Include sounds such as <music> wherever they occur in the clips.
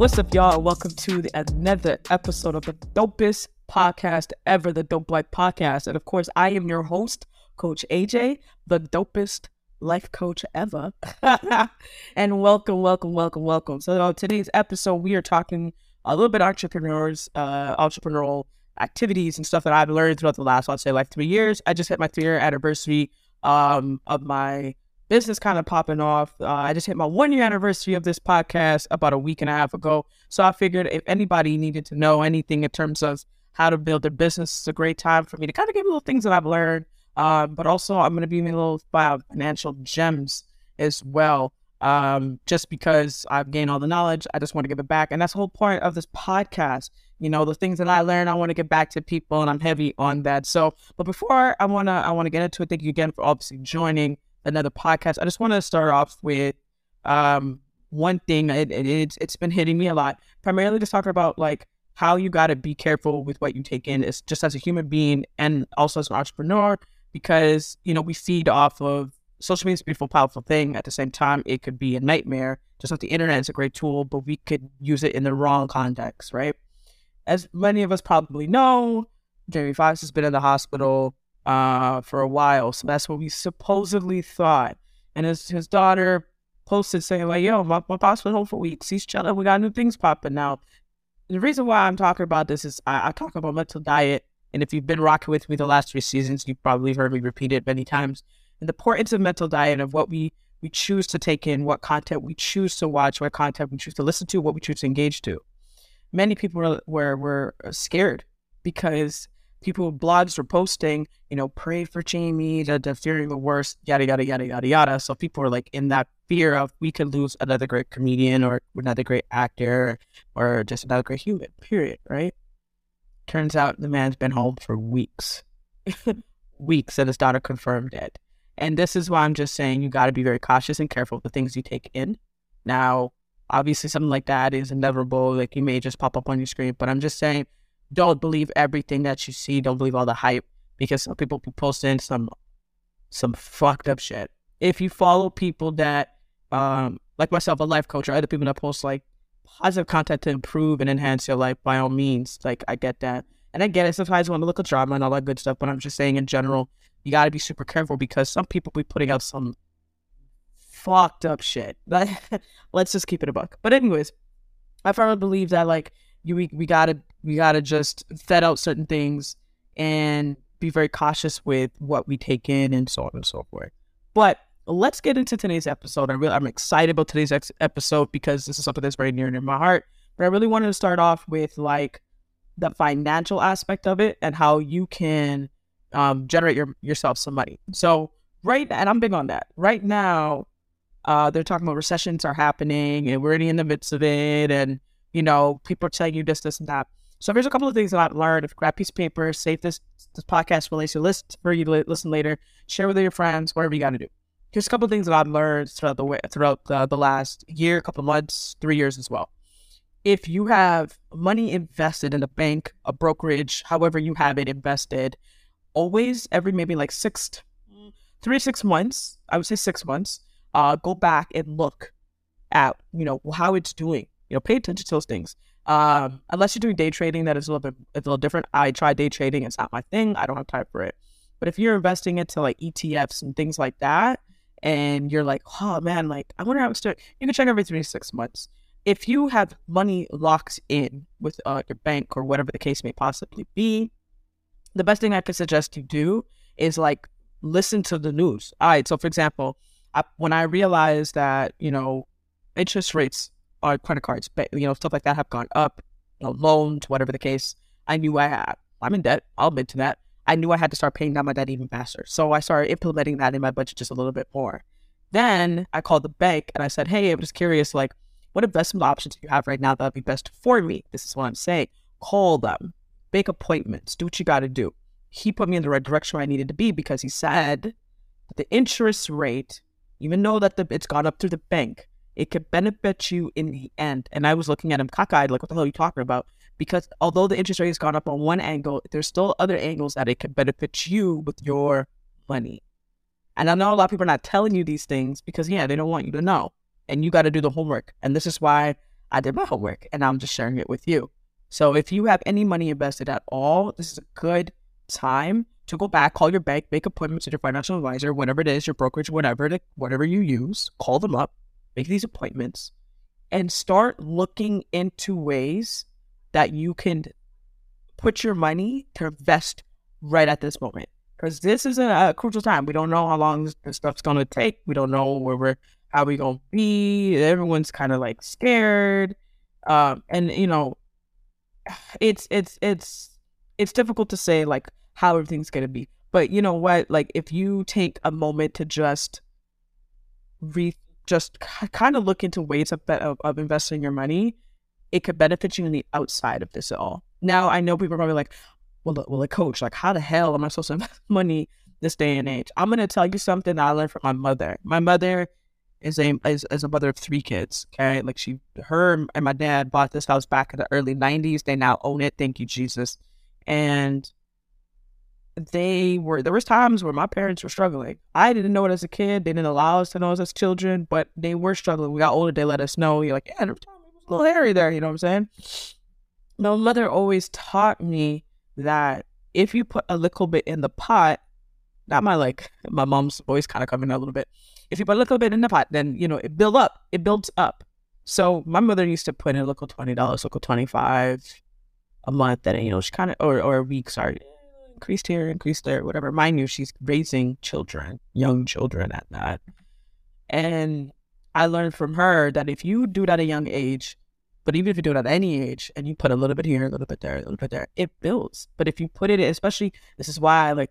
What's up, y'all? And welcome to the, another episode of the dopest podcast ever, the Dope Life Podcast. And of course, I am your host, Coach AJ, the dopest life coach ever. <laughs> and welcome, welcome, welcome, welcome. So, on today's episode, we are talking a little bit entrepreneurs, uh, entrepreneurial activities and stuff that I've learned throughout the last, I'd say, like three years. I just hit my three year anniversary um, of my business kind of popping off. Uh, I just hit my one year anniversary of this podcast about a week and a half ago. So I figured if anybody needed to know anything in terms of how to build their business, it's a great time for me to kind of give little things that I've learned. Um, but also, I'm going to be giving a little financial gems as well. Um, just because I've gained all the knowledge, I just want to give it back. And that's the whole point of this podcast. You know, the things that I learned, I want to get back to people, and I'm heavy on that. So, but before I wanna, I wanna get into it. Thank you again for obviously joining another podcast. I just want to start off with um, one thing. It, it, it's it's been hitting me a lot. Primarily, just talking about like how you got to be careful with what you take in. Is just as a human being and also as an entrepreneur, because you know we feed off of social media is a beautiful, powerful thing. At the same time, it could be a nightmare. Just like the internet is a great tool, but we could use it in the wrong context, right? As many of us probably know, Jamie Foxx has been in the hospital uh, for a while. So that's what we supposedly thought. And his, his daughter posted saying, like, yo, my, my boss been home for weeks. He's chilling. We got new things popping now. the reason why I'm talking about this is I, I talk about mental diet. And if you've been rocking with me the last three seasons, you've probably heard me repeat it many times. And the importance of mental diet of what we we choose to take in, what content we choose to watch, what content we choose to listen to, what we choose to engage to. Many people were were, were scared because people blogs were posting, you know, pray for Jamie, the, the fearing the worst, yada yada yada yada yada. So people were like in that fear of we could lose another great comedian or another great actor or just another great human. Period. Right. Turns out the man's been home for weeks, weeks, and his daughter confirmed it. And this is why I'm just saying you got to be very cautious and careful with the things you take in. Now, obviously, something like that is inevitable. Like you may just pop up on your screen, but I'm just saying don't believe everything that you see. Don't believe all the hype because some people be posting some some fucked up shit. If you follow people that um like myself, a life coach, or other people that post like positive content to improve and enhance your life, by all means, like I get that. And I get it. Sometimes I want to look at drama and all that good stuff, but I'm just saying in general, you got to be super careful because some people be putting out some fucked up shit. <laughs> Let's just keep it a buck. But anyways, I firmly believe that like you we, we gotta we gotta just set out certain things and be very cautious with what we take in and so on and so forth. But let's get into today's episode. I really I'm excited about today's ex- episode because this is something that's very near and near my heart. But I really wanted to start off with like the financial aspect of it and how you can um, generate your, yourself some money. So right, and I'm big on that. Right now, uh, they're talking about recessions are happening and we're already in the midst of it, and you know, people are telling you this, this, and that. So here's a couple of things that I've learned. If grab piece of paper, save this this podcast release your list for you to listen later, share with your friends, whatever you got to do. Here's a couple of things that I've learned throughout the way throughout the, the last year, couple months, three years as well. If you have money invested in a bank, a brokerage, however you have it invested, always every maybe like six, three six months, I would say six months, uh, go back and look at you know how it's doing you know, pay attention to those things. Um, unless you're doing day trading, that is a little bit it's a little different. I try day trading; it's not my thing. I don't have time for it. But if you're investing into like ETFs and things like that, and you're like, oh man, like I wonder how it's doing, you can check every three to six months. If you have money locked in with uh, your bank or whatever the case may possibly be, the best thing I could suggest you do is like listen to the news. All right. So, for example, I, when I realized that you know interest rates our credit cards, but you know, stuff like that have gone up, you know, loans, whatever the case. I knew I had, I'm in debt. I'll admit to that. I knew I had to start paying down my debt even faster. So I started implementing that in my budget just a little bit more. Then I called the bank and I said, Hey, I'm just curious, like, what investment options do you have right now that would be best for me? This is what I'm saying. Call them, make appointments, do what you got to do. He put me in the right direction where I needed to be because he said the interest rate, even though that the, it's gone up through the bank, it could benefit you in the end. And I was looking at him cockeyed, like, what the hell are you talking about? Because although the interest rate has gone up on one angle, there's still other angles that it could benefit you with your money. And I know a lot of people are not telling you these things because, yeah, they don't want you to know. And you got to do the homework. And this is why I did my homework and I'm just sharing it with you. So if you have any money invested at all, this is a good time to go back, call your bank, make appointments with your financial advisor, whatever it is, your brokerage, whatever it, whatever you use, call them up, make these appointments, and start looking into ways that you can put your money to invest right at this moment. Because this is a, a, crucial time. We don't know how long this, stuff's gonna take. We don't know where we're how we gonna be. Everyone's kind of like scared. Um, and you know, <sighs> it's it's it's it's difficult to say like how everything's gonna be. But you know what? Like if you take a moment to just re just kind of look into ways of, of, of investing your money, it could benefit you in the outside of this at all. Now I know people are probably like, well, well, a coach, like how the hell am I supposed to invest <laughs> money this day and age? I'm gonna tell you something I learned from my mother. My mother is a is, is a mother of three kids. Okay, like she, her, and my dad bought this house back in the early '90s. They now own it. Thank you, Jesus. And they were there was times where my parents were struggling. I didn't know it as a kid. They didn't allow us to know it as children, but they were struggling. We got older, they let us know. You're like, yeah, there was a little hairy there. You know what I'm saying? My mother always taught me that if you put a little bit in the pot, not my like my mom's voice kind of coming out a little bit. If you put a little bit in the pot, then you know it build up. It builds up. So my mother used to put in a little twenty dollars, local twenty five a month, and you know she kind of or or a week, sorry, increased here, increased there, whatever. Mind you, she's raising children, young children at that, and I learned from her that if you do it at a young age, but even if you do it at any age and you put a little bit here, a little bit there, a little bit there, it builds. But if you put it, especially, this is why I like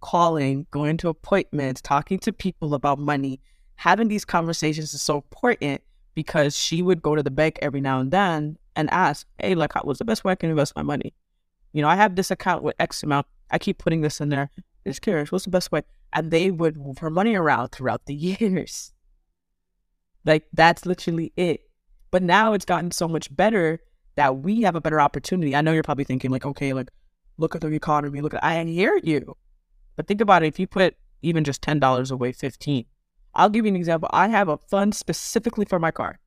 calling, going to appointments, talking to people about money, having these conversations is so important because she would go to the bank every now and then and ask, hey, like, what's the best way I can invest my money? You know, I have this account with X amount. I keep putting this in there. Just curious, what's the best way? And they would move her money around throughout the <laughs> years. Like, that's literally it. But now it's gotten so much better that we have a better opportunity. I know you're probably thinking, like, okay, like, look at the economy, look at, I hear you. But think about it. If you put even just $10 away, 15, I'll give you an example. I have a fund specifically for my car.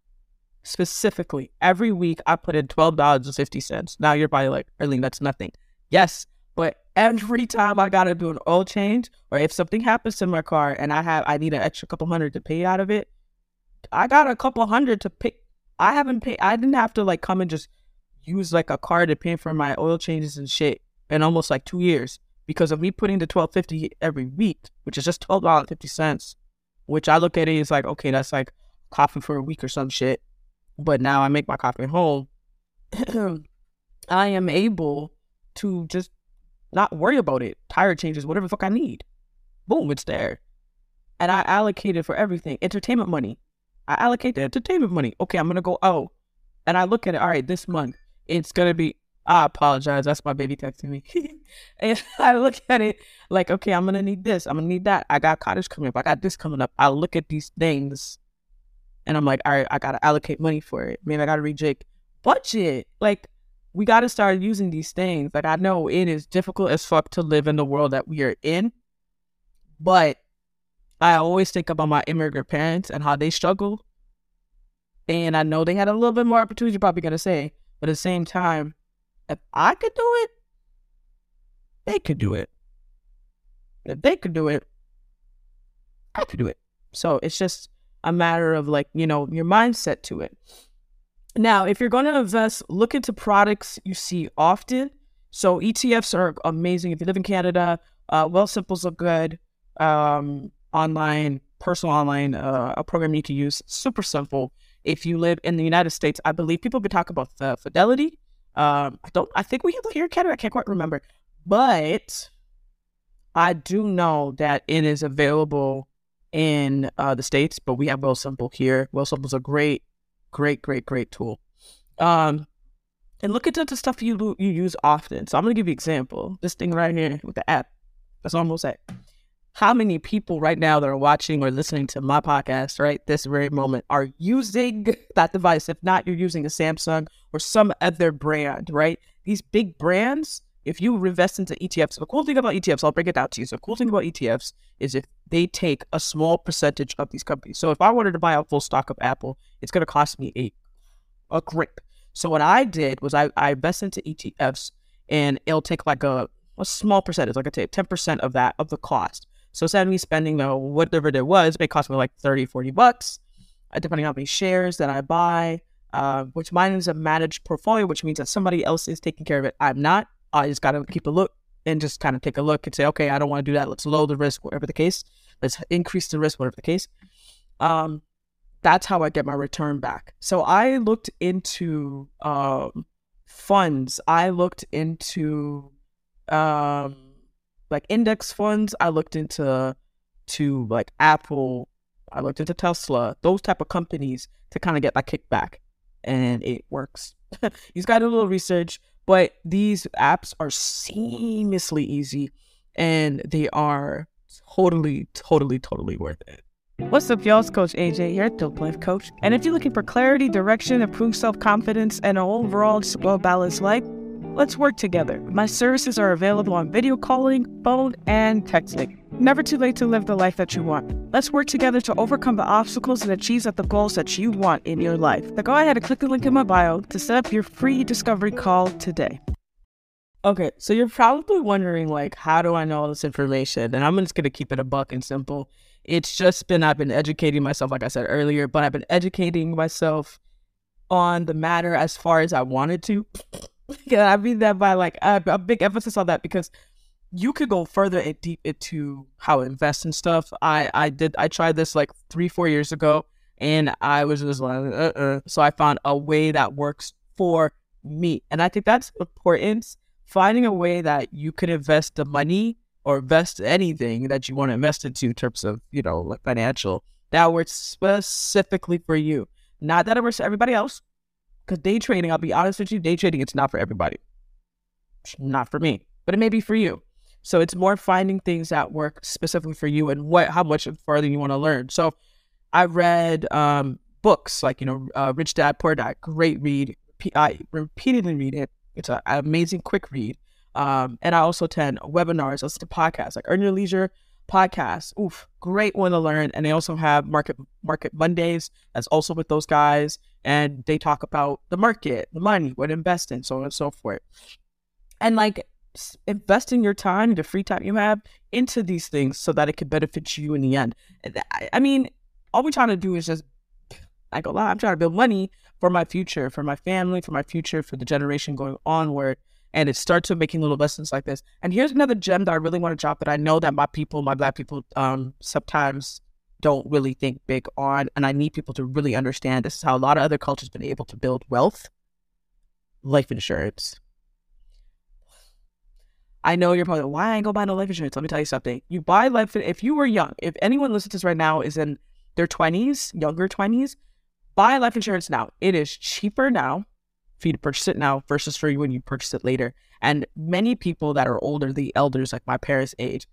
Specifically, every week I put in $12.50. Now you're probably like, Erling, that's nothing. Yes, but every time I gotta do an oil change, or if something happens to my car and I have I need an extra couple hundred to pay out of it, I got a couple hundred to pay I haven't paid. I didn't have to like come and just use like a card to pay for my oil changes and shit in almost like two years because of me putting the twelve fifty every week, which is just twelve dollars fifty cents. Which I look at it as like okay, that's like coffee for a week or some shit. But now I make my coffee at home. <clears throat> I am able to just not worry about it. Tire changes, whatever the fuck I need. Boom, it's there. And I allocated for everything. Entertainment money. I allocate the entertainment money. Okay, I'm gonna go out, and I look at it. All right, this month it's gonna be. I apologize. That's my baby texting me. <laughs> and I look at it like, okay, I'm gonna need this. I'm gonna need that. I got cottage coming up. I got this coming up. I look at these things, and I'm like, all right, I gotta allocate money for it. Man, I gotta Jake budget. Like, we gotta start using these things. Like, I know it is difficult as fuck to live in the world that we are in, but I always think about my immigrant parents and how they struggle. And I know they had a little bit more opportunity, you're probably going to say. But at the same time, if I could do it, they could do it. If they could do it, I could do it. So it's just a matter of like, you know, your mindset to it. Now, if you're going to invest, look into products you see often. So ETFs are amazing. If you live in Canada, uh, Wealthsimple's are good. Um, online, personal online, uh, a program you can use. Super simple. If you live in the United States, I believe people have been talking about the Fidelity. Um, I don't. I think we have it here in Canada. I can't quite remember, but I do know that it is available in uh, the states. But we have Wealthsimple here. Wealthsimple is a great, great, great, great tool. Um, and look at the stuff you you use often. So I'm gonna give you an example. This thing right here with the app. That's almost it how many people right now that are watching or listening to my podcast right this very moment are using <laughs> that device if not you're using a samsung or some other brand right these big brands if you invest into etfs the cool thing about etfs i'll break it down to you so the cool thing about etfs is if they take a small percentage of these companies so if i wanted to buy a full stock of apple it's going to cost me eight a grip. So what I did was I, I invested into ETFs and it'll take like a, a small percentage, like I say, 10% of that of the cost. So instead of me spending the whatever it was, it may cost me like 30, 40 bucks, uh, depending on how many shares that I buy, uh, which mine is a managed portfolio, which means that somebody else is taking care of it. I'm not. I just got to keep a look and just kind of take a look and say, okay, I don't want to do that. Let's lower the risk, whatever the case. Let's increase the risk, whatever the case. Um, that's how I get my return back. So I looked into um, funds. I looked into um, like index funds. I looked into to like Apple. I looked into Tesla. Those type of companies to kind of get my kickback, and it works. He's got to do a little research, but these apps are seamlessly easy, and they are totally, totally, totally worth it. What's up, y'all? It's Coach AJ here, Dope Life Coach. And if you're looking for clarity, direction, improved self confidence, and an overall well balanced life, let's work together. My services are available on video calling, phone, and texting. Never too late to live the life that you want. Let's work together to overcome the obstacles and achieve the goals that you want in your life. Now go ahead and click the link in my bio to set up your free discovery call today. Okay, so you're probably wondering, like, how do I know all this information? And I'm just gonna keep it a buck and simple. It's just been I've been educating myself, like I said earlier, but I've been educating myself on the matter as far as I wanted to. <laughs> yeah, I mean that by like a, a big emphasis on that because you could go further and deep into how to invest and stuff. I I did I tried this like three four years ago, and I was just like, uh-uh. so I found a way that works for me, and I think that's important. Finding a way that you can invest the money or invest anything that you want to invest into in terms of, you know, like financial, that works specifically for you. Not that it works for everybody else. Because day trading, I'll be honest with you, day trading, it's not for everybody. It's not for me, but it may be for you. So it's more finding things that work specifically for you and what how much further you want to learn. So I read um, books like you know uh, Rich Dad Poor Dad, great read. I repeatedly read it. It's an amazing quick read. Um, and I also attend webinars, listen to podcasts like Earn Your Leisure podcast. Oof, great one to learn. And they also have Market Market Mondays. That's also with those guys, and they talk about the market, the money, what to invest in, so on and so forth. And like investing your time, the free time you have, into these things so that it could benefit you in the end. I mean, all we're trying to do is just, I go I'm trying to build money for my future, for my family, for my future, for the generation going onward and it starts with making little lessons like this. And here's another gem that I really want to drop that I know that my people, my black people, um, sometimes don't really think big on, and I need people to really understand this is how a lot of other cultures been able to build wealth. Life insurance. I know you're probably why I ain't go buy no life insurance. Let me tell you something. You buy life if you were young, if anyone listening to this right now is in their twenties, younger twenties, buy life insurance now. It is cheaper now for you to purchase it now versus for you when you purchase it later. And many people that are older, the elders, like my parents' age,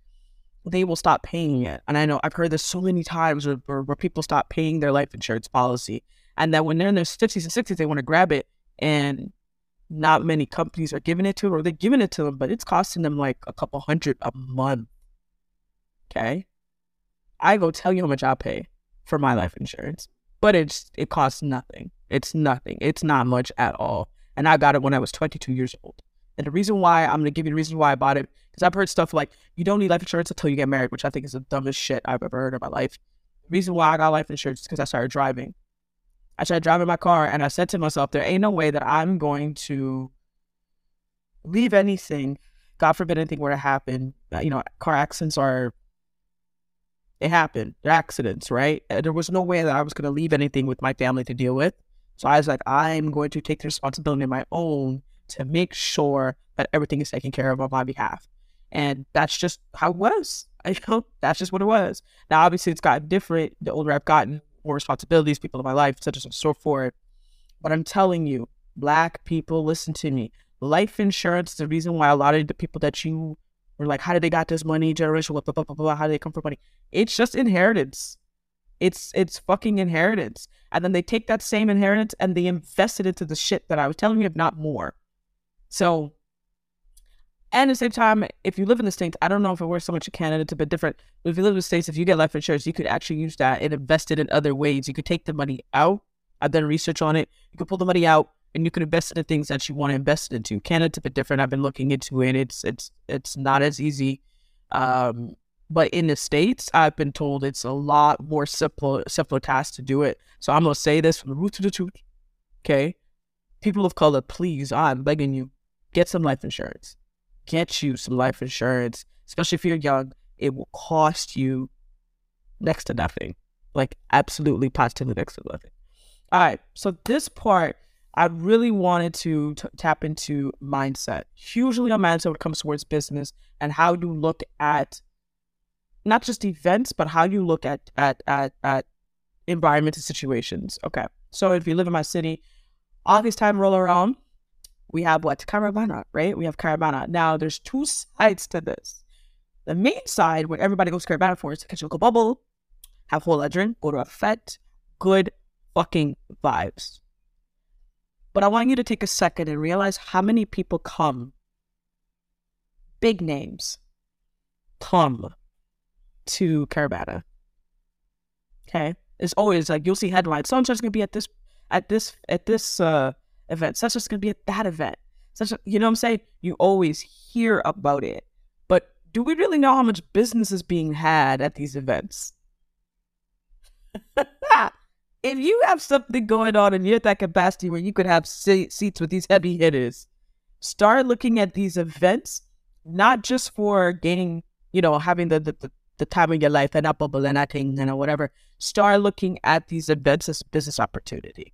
they will stop paying it. And I know I've heard this so many times where, where, where people stop paying their life insurance policy. And that when they're in their 50s and 60s, they want to grab it. And not many companies are giving it to them or they're giving it to them, but it's costing them like a couple hundred a month. Okay. I go tell you how much I pay for my life insurance, but it's it costs nothing. It's nothing. It's not much at all. And I got it when I was 22 years old. And the reason why I'm gonna give you the reason why I bought it because I've heard stuff like you don't need life insurance until you get married, which I think is the dumbest shit I've ever heard in my life. The reason why I got life insurance is because I started driving. I started driving my car, and I said to myself, there ain't no way that I'm going to leave anything. God forbid anything were to happen. Uh, you know, car accidents are it happened. They're accidents, right? There was no way that I was going to leave anything with my family to deal with. So I was like, I'm going to take the responsibility on my own to make sure that everything is taken care of on my behalf. And that's just how it was. <laughs> I know that's just what it was. Now, obviously, it's gotten different. The older I've gotten, more responsibilities, people in my life, such as and so forth. But I'm telling you, black people, listen to me. Life insurance is the reason why a lot of the people that you were like, how did they got this money, generation, blah, blah, blah, blah, how did they come from money? It's just inheritance. It's it's fucking inheritance. And then they take that same inheritance and they invest it into the shit that I was telling you, if not more. So, and at the same time, if you live in the States, I don't know if it works so much in Canada, it's a bit different. But if you live in the States, if you get life insurance, you could actually use that and invest it in other ways. You could take the money out. I've done research on it. You can pull the money out and you can invest it in things that you want to invest into. Canada's a bit different. I've been looking into it. It's it's it's not as easy. Um, but in the states, I've been told it's a lot more simple simpler task to do it. So I'm gonna say this from the root to the truth. Okay, people of color, please, I'm begging you, get some life insurance. Get you some life insurance, especially if you're young. It will cost you next to nothing, like absolutely positively next to nothing. All right, so this part I really wanted to t- tap into mindset, hugely on mindset when it comes towards business and how you look at not just events, but how you look at at at, at environments and situations. Okay, so if you live in my city, August time roll around, we have what Caribana, right? We have Caribana. Now there's two sides to this. The main side, where everybody goes to Caribana for, is to catch a bubble, have whole drink, go to a fete, good fucking vibes. But I want you to take a second and realize how many people come, big names, come to Caribana. Okay, it's always like you'll see headlines. So and such gonna be at this, at this, at this uh, event. Such is gonna be at that event. Such, a, you know what I'm saying? You always hear about it, but do we really know how much business is being had at these events? <laughs> if you have something going on and you're at that capacity where you could have seats with these heavy hitters, start looking at these events not just for gaining, you know, having the the, the time of your life and that bubble and that thing, know, whatever. Start looking at these events as business opportunity.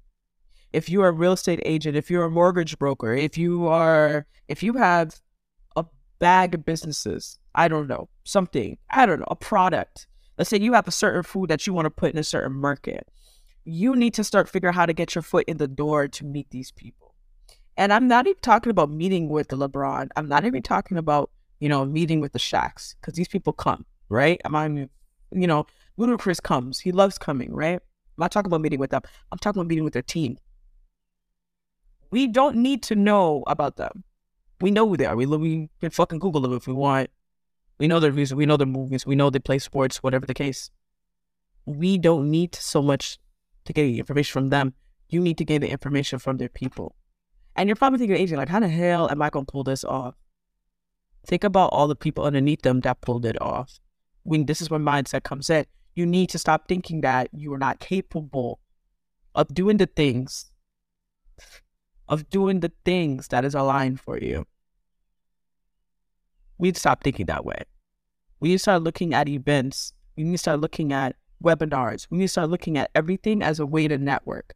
If you're a real estate agent, if you're a mortgage broker, if you are, if you have a bag of businesses, I don't know, something, I don't know, a product. Let's say you have a certain food that you want to put in a certain market you need to start figuring out how to get your foot in the door to meet these people. And I'm not even talking about meeting with the LeBron. I'm not even talking about, you know, meeting with the Shaqs because these people come, right? I'm, I mean, you know, Ludacris comes. He loves coming, right? I'm not talking about meeting with them. I'm talking about meeting with their team. We don't need to know about them. We know who they are. We, we can fucking Google them if we want. We know their views. We know their movies. We know they play sports, whatever the case. We don't need so much to get information from them. You need to get the information from their people. And you're probably thinking, agent, like, how the hell am I going to pull this off? Think about all the people underneath them that pulled it off. When this is where mindset comes in, you need to stop thinking that you are not capable of doing the things, of doing the things that is aligned for you. We need to stop thinking that way. We need to start looking at events. We need to start looking at webinars. We need to start looking at everything as a way to network.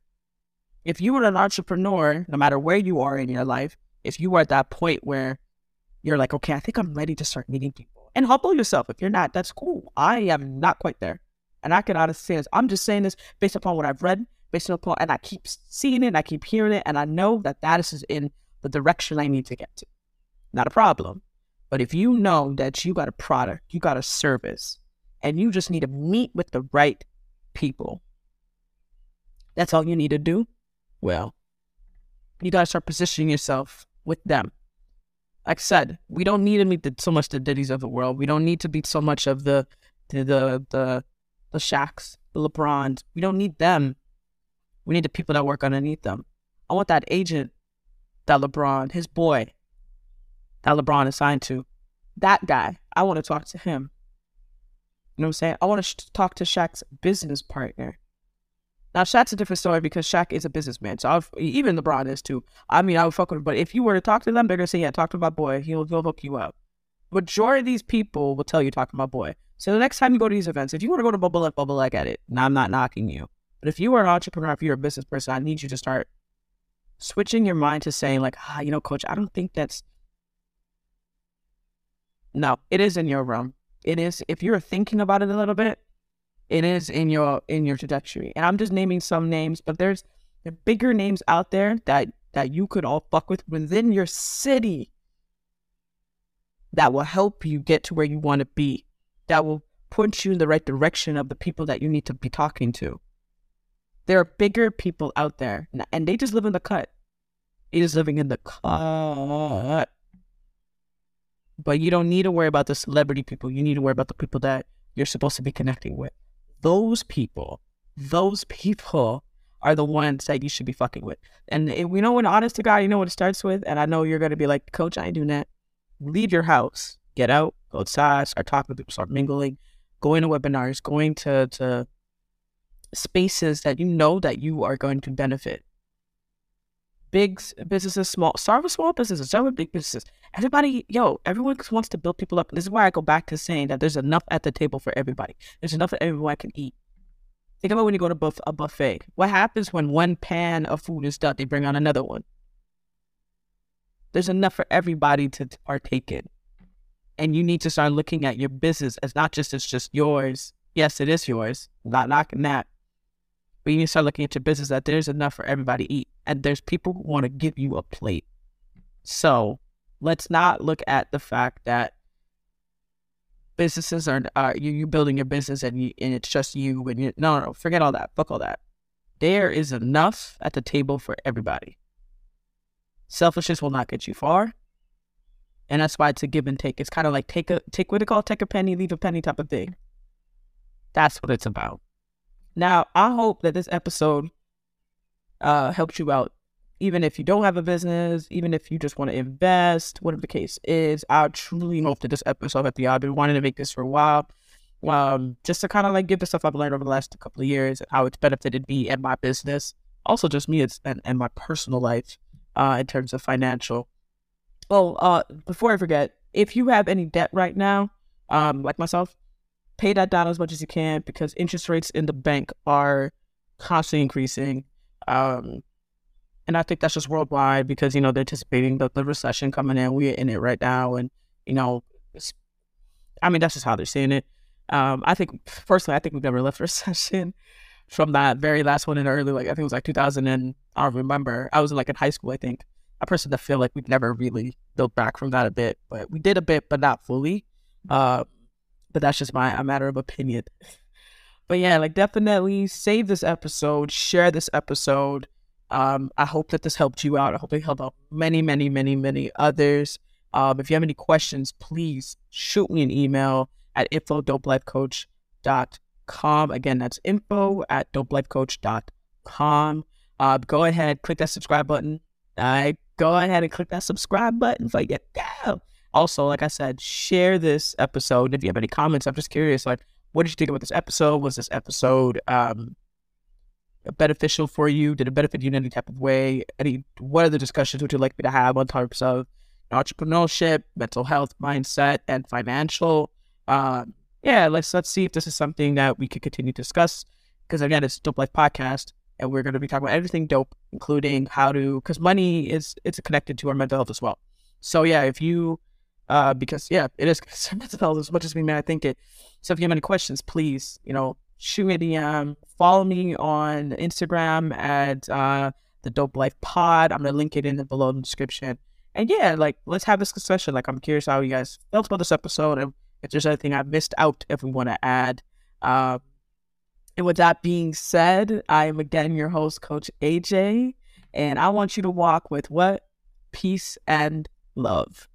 If you are an entrepreneur, no matter where you are in your life, if you are at that point where you're like, okay, I think I'm ready to start meeting people, and humble yourself. If you're not, that's cool. I am not quite there. And I can honestly say this. I'm just saying this based upon what I've read, and I keep seeing it, I keep hearing it, and I know that that is in the direction I need to get to. Not a problem. But if you know that you got a product, you got a service, and you just need to meet with the right people. That's all you need to do. Well, you got to start positioning yourself with them. Like I said, we don't need to meet the, so much the Diddys of the world. We don't need to be so much of the the the the, the Shaqs, the LeBrons. We don't need them. We need the people that work underneath them. I want that agent that LeBron, his boy, that LeBron is signed to. That guy. I want to talk to him. You know what I'm saying? I want to sh- talk to Shaq's business partner. Now, Shaq's a different story because Shaq is a businessman. So I've, even LeBron is too. I mean, I would fuck with him. But if you were to talk to them, they're going to say, yeah, talk to my boy. He'll, he'll hook you up. Majority of these people will tell you, talk to my boy. So the next time you go to these events, if you want to go to Bubble Like, Bubble Like, at it. Now, I'm not knocking you. But if you are an entrepreneur, if you're a business person, I need you to start switching your mind to saying, like, ah, you know, coach, I don't think that's. No, it is in your realm. It is if you're thinking about it a little bit, it is in your in your trajectory. And I'm just naming some names, but there's there bigger names out there that that you could all fuck with within your city that will help you get to where you want to be. That will point you in the right direction of the people that you need to be talking to. There are bigger people out there, and they just live in the cut. It is living in the cut. But you don't need to worry about the celebrity people. You need to worry about the people that you're supposed to be connecting with. Those people, those people are the ones that you should be fucking with. And if we know when honest to God, you know what it starts with. And I know you're gonna be like, Coach, I ain't doing that. Leave your house, get out, go outside, start talking to people, start mingling, going to webinars, going to to spaces that you know that you are going to benefit. Big businesses, small, start with small businesses, start with big businesses. Everybody, yo, everyone wants to build people up. This is why I go back to saying that there's enough at the table for everybody. There's enough that everyone can eat. Think about when you go to buff- a buffet. What happens when one pan of food is done? They bring on another one. There's enough for everybody to partake in. And you need to start looking at your business as not just as just yours. Yes, it is yours. not knocking that. But you start looking at your business that there's enough for everybody to eat. And there's people who want to give you a plate. So let's not look at the fact that businesses are, are you, you building your business and you, and it's just you and you no, no no forget all that fuck all that there is enough at the table for everybody selfishness will not get you far and that's why it's a give and take it's kind of like take a take what they call take a penny leave a penny type of thing that's what it's about now i hope that this episode uh helps you out even if you don't have a business, even if you just want to invest, whatever the case is, I truly hope that this episode at the I've been wanting to make this for a while. Um, just to kind of like give the stuff I've learned over the last couple of years and how it's benefited me and my business. Also just me and, and my personal life, uh, in terms of financial. Well, uh, before I forget, if you have any debt right now, um, like myself, pay that down as much as you can because interest rates in the bank are constantly increasing. Um, and I think that's just worldwide because, you know, they're anticipating the, the recession coming in. We're in it right now. And, you know, I mean, that's just how they're seeing it. Um, I think, personally, I think we've never left <laughs> recession from that very last one in early, like, I think it was like 2000 and I don't remember. I was like in high school, I think. I personally feel like we've never really built back from that a bit, but we did a bit, but not fully. Uh, but that's just my a matter of opinion. But yeah, like definitely save this episode, share this episode. Um, I hope that this helped you out. I hope it helped out many, many, many, many others. Um, if you have any questions, please shoot me an email at info.dopelifecoach.com. Again, that's info at dopelifecoach.com. Uh, go ahead, click that subscribe button. I go ahead and click that subscribe button I get down. Also, like I said, share this episode. If you have any comments, I'm just curious, like, what did you think about this episode? Was this episode um, beneficial for you? Did it benefit you in any type of way? Any what other discussions would you like me to have on types of entrepreneurship, mental health, mindset, and financial? Uh, yeah, let's let's see if this is something that we could continue to discuss. Because again, it's Dope Life Podcast, and we're going to be talking about everything dope, including how to because money is it's connected to our mental health as well. So yeah, if you uh, because yeah, it is mental <laughs> health as much as we may I think it. So if you have any questions, please, you know, shoot me a DM. Follow me on Instagram at uh, the Dope Life Pod. I'm gonna link it in the below the description. And yeah, like let's have this discussion. Like I'm curious how you guys felt about this episode and if there's anything I missed out, if we want to add. Uh, and with that being said, I am again your host, Coach AJ, and I want you to walk with what? Peace and love.